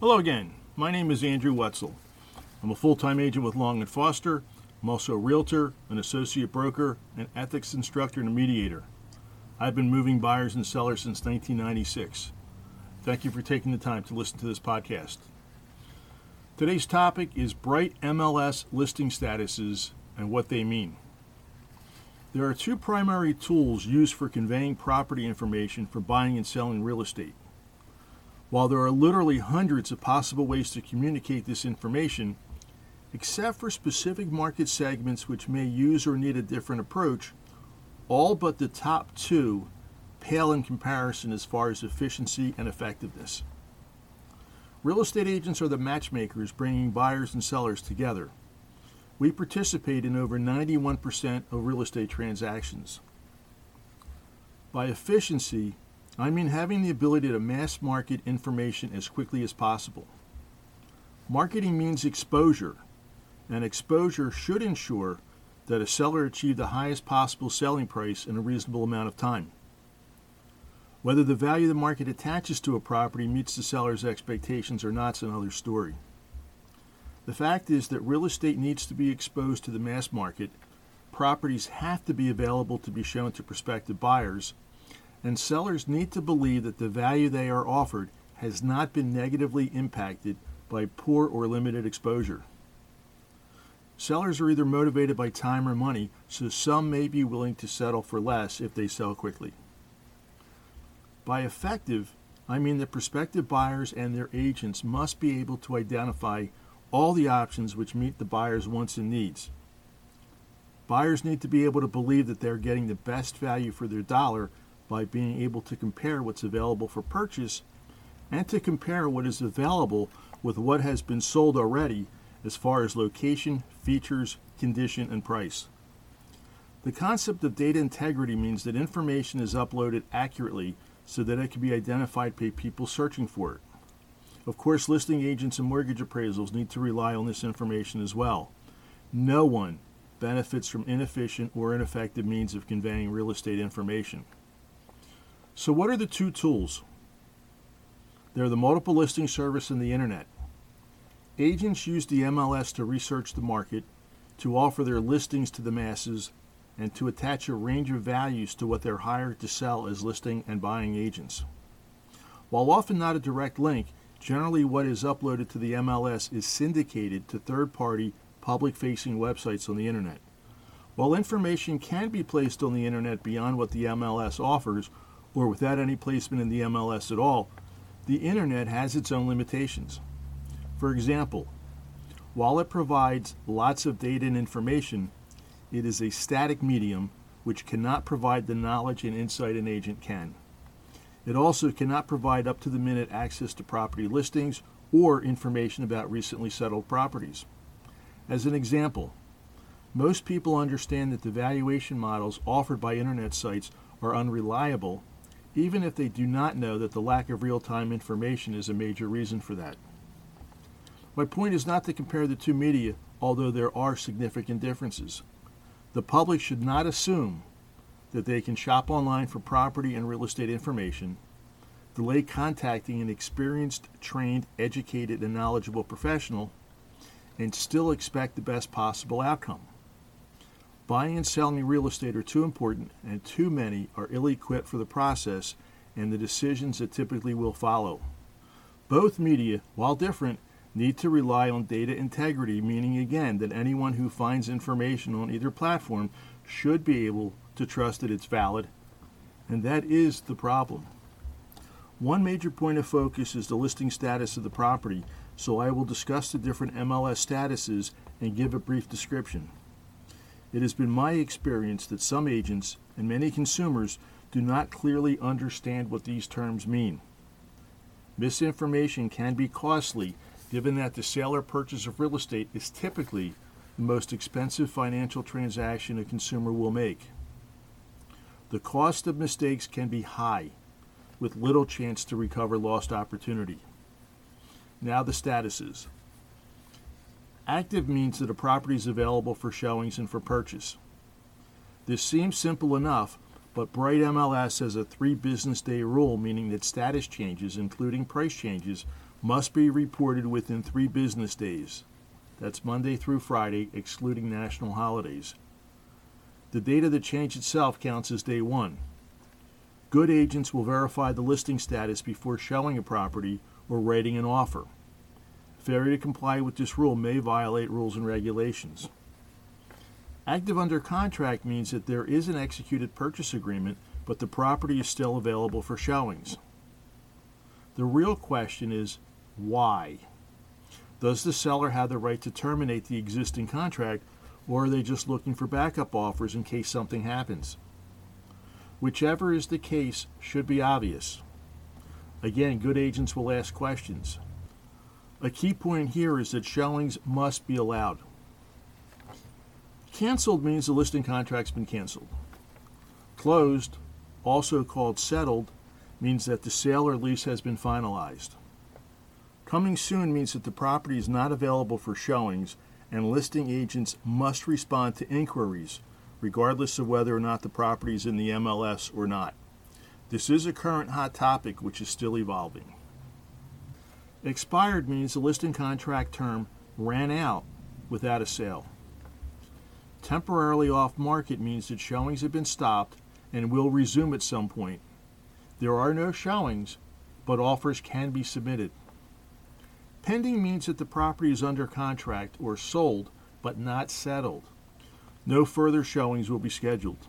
Hello again. My name is Andrew Wetzel. I'm a full-time agent with Long & Foster. I'm also a realtor, an associate broker, an ethics instructor, and a mediator. I've been moving buyers and sellers since 1996. Thank you for taking the time to listen to this podcast. Today's topic is bright MLS listing statuses and what they mean. There are two primary tools used for conveying property information for buying and selling real estate. While there are literally hundreds of possible ways to communicate this information, except for specific market segments which may use or need a different approach, all but the top two pale in comparison as far as efficiency and effectiveness. Real estate agents are the matchmakers bringing buyers and sellers together. We participate in over 91% of real estate transactions. By efficiency, I mean having the ability to mass market information as quickly as possible. Marketing means exposure, and exposure should ensure that a seller achieve the highest possible selling price in a reasonable amount of time. Whether the value the market attaches to a property meets the seller's expectations or not is another story. The fact is that real estate needs to be exposed to the mass market, properties have to be available to be shown to prospective buyers, and sellers need to believe that the value they are offered has not been negatively impacted by poor or limited exposure. Sellers are either motivated by time or money, so some may be willing to settle for less if they sell quickly. By effective, I mean that prospective buyers and their agents must be able to identify all the options which meet the buyer's wants and needs. Buyers need to be able to believe that they're getting the best value for their dollar by being able to compare what's available for purchase and to compare what is available with what has been sold already as far as location, features, condition, and price. The concept of data integrity means that information is uploaded accurately so that it can be identified by people searching for it. Of course, listing agents and mortgage appraisals need to rely on this information as well. No one benefits from inefficient or ineffective means of conveying real estate information. So, what are the two tools? They're the multiple listing service and the internet. Agents use the MLS to research the market, to offer their listings to the masses, and to attach a range of values to what they're hired to sell as listing and buying agents. While often not a direct link, generally what is uploaded to the MLS is syndicated to third party, public facing websites on the internet. While information can be placed on the internet beyond what the MLS offers, or without any placement in the MLS at all, the internet has its own limitations. For example, while it provides lots of data and information, it is a static medium which cannot provide the knowledge and insight an agent can. It also cannot provide up to the minute access to property listings or information about recently settled properties. As an example, most people understand that the valuation models offered by internet sites are unreliable even if they do not know that the lack of real time information is a major reason for that. My point is not to compare the two media, although there are significant differences. The public should not assume that they can shop online for property and real estate information, delay contacting an experienced, trained, educated, and knowledgeable professional, and still expect the best possible outcome. Buying and selling real estate are too important, and too many are ill equipped for the process and the decisions that typically will follow. Both media, while different, need to rely on data integrity, meaning again that anyone who finds information on either platform should be able to trust that it's valid, and that is the problem. One major point of focus is the listing status of the property, so I will discuss the different MLS statuses and give a brief description. It has been my experience that some agents and many consumers do not clearly understand what these terms mean. Misinformation can be costly given that the sale or purchase of real estate is typically the most expensive financial transaction a consumer will make. The cost of mistakes can be high, with little chance to recover lost opportunity. Now, the statuses. Active means that a property is available for showings and for purchase. This seems simple enough, but Bright MLS has a three business day rule, meaning that status changes, including price changes, must be reported within three business days. That's Monday through Friday, excluding national holidays. The date of the change itself counts as day one. Good agents will verify the listing status before showing a property or writing an offer. Failure to comply with this rule may violate rules and regulations. Active under contract means that there is an executed purchase agreement, but the property is still available for showings. The real question is why? Does the seller have the right to terminate the existing contract, or are they just looking for backup offers in case something happens? Whichever is the case should be obvious. Again, good agents will ask questions. A key point here is that showings must be allowed. Canceled means the listing contract's been canceled. Closed, also called settled, means that the sale or lease has been finalized. Coming soon means that the property is not available for showings and listing agents must respond to inquiries regardless of whether or not the property is in the MLS or not. This is a current hot topic which is still evolving. Expired means the listing contract term ran out without a sale. Temporarily off market means that showings have been stopped and will resume at some point. There are no showings, but offers can be submitted. Pending means that the property is under contract or sold, but not settled. No further showings will be scheduled.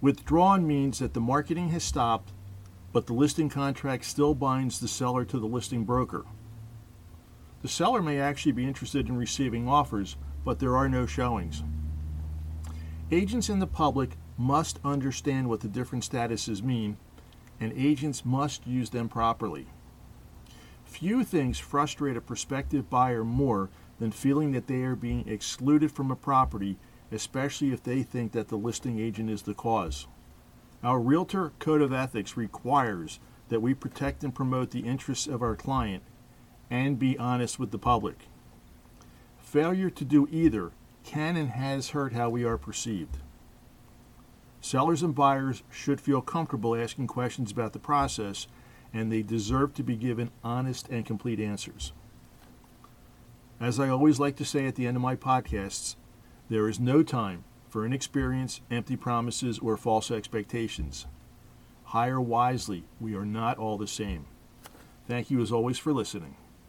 Withdrawn means that the marketing has stopped, but the listing contract still binds the seller to the listing broker. The seller may actually be interested in receiving offers, but there are no showings. Agents and the public must understand what the different statuses mean, and agents must use them properly. Few things frustrate a prospective buyer more than feeling that they are being excluded from a property, especially if they think that the listing agent is the cause. Our Realtor Code of Ethics requires that we protect and promote the interests of our client and be honest with the public. Failure to do either can and has hurt how we are perceived. Sellers and buyers should feel comfortable asking questions about the process and they deserve to be given honest and complete answers. As I always like to say at the end of my podcasts, there is no time for inexperience, empty promises, or false expectations. Hire wisely. We are not all the same. Thank you as always for listening.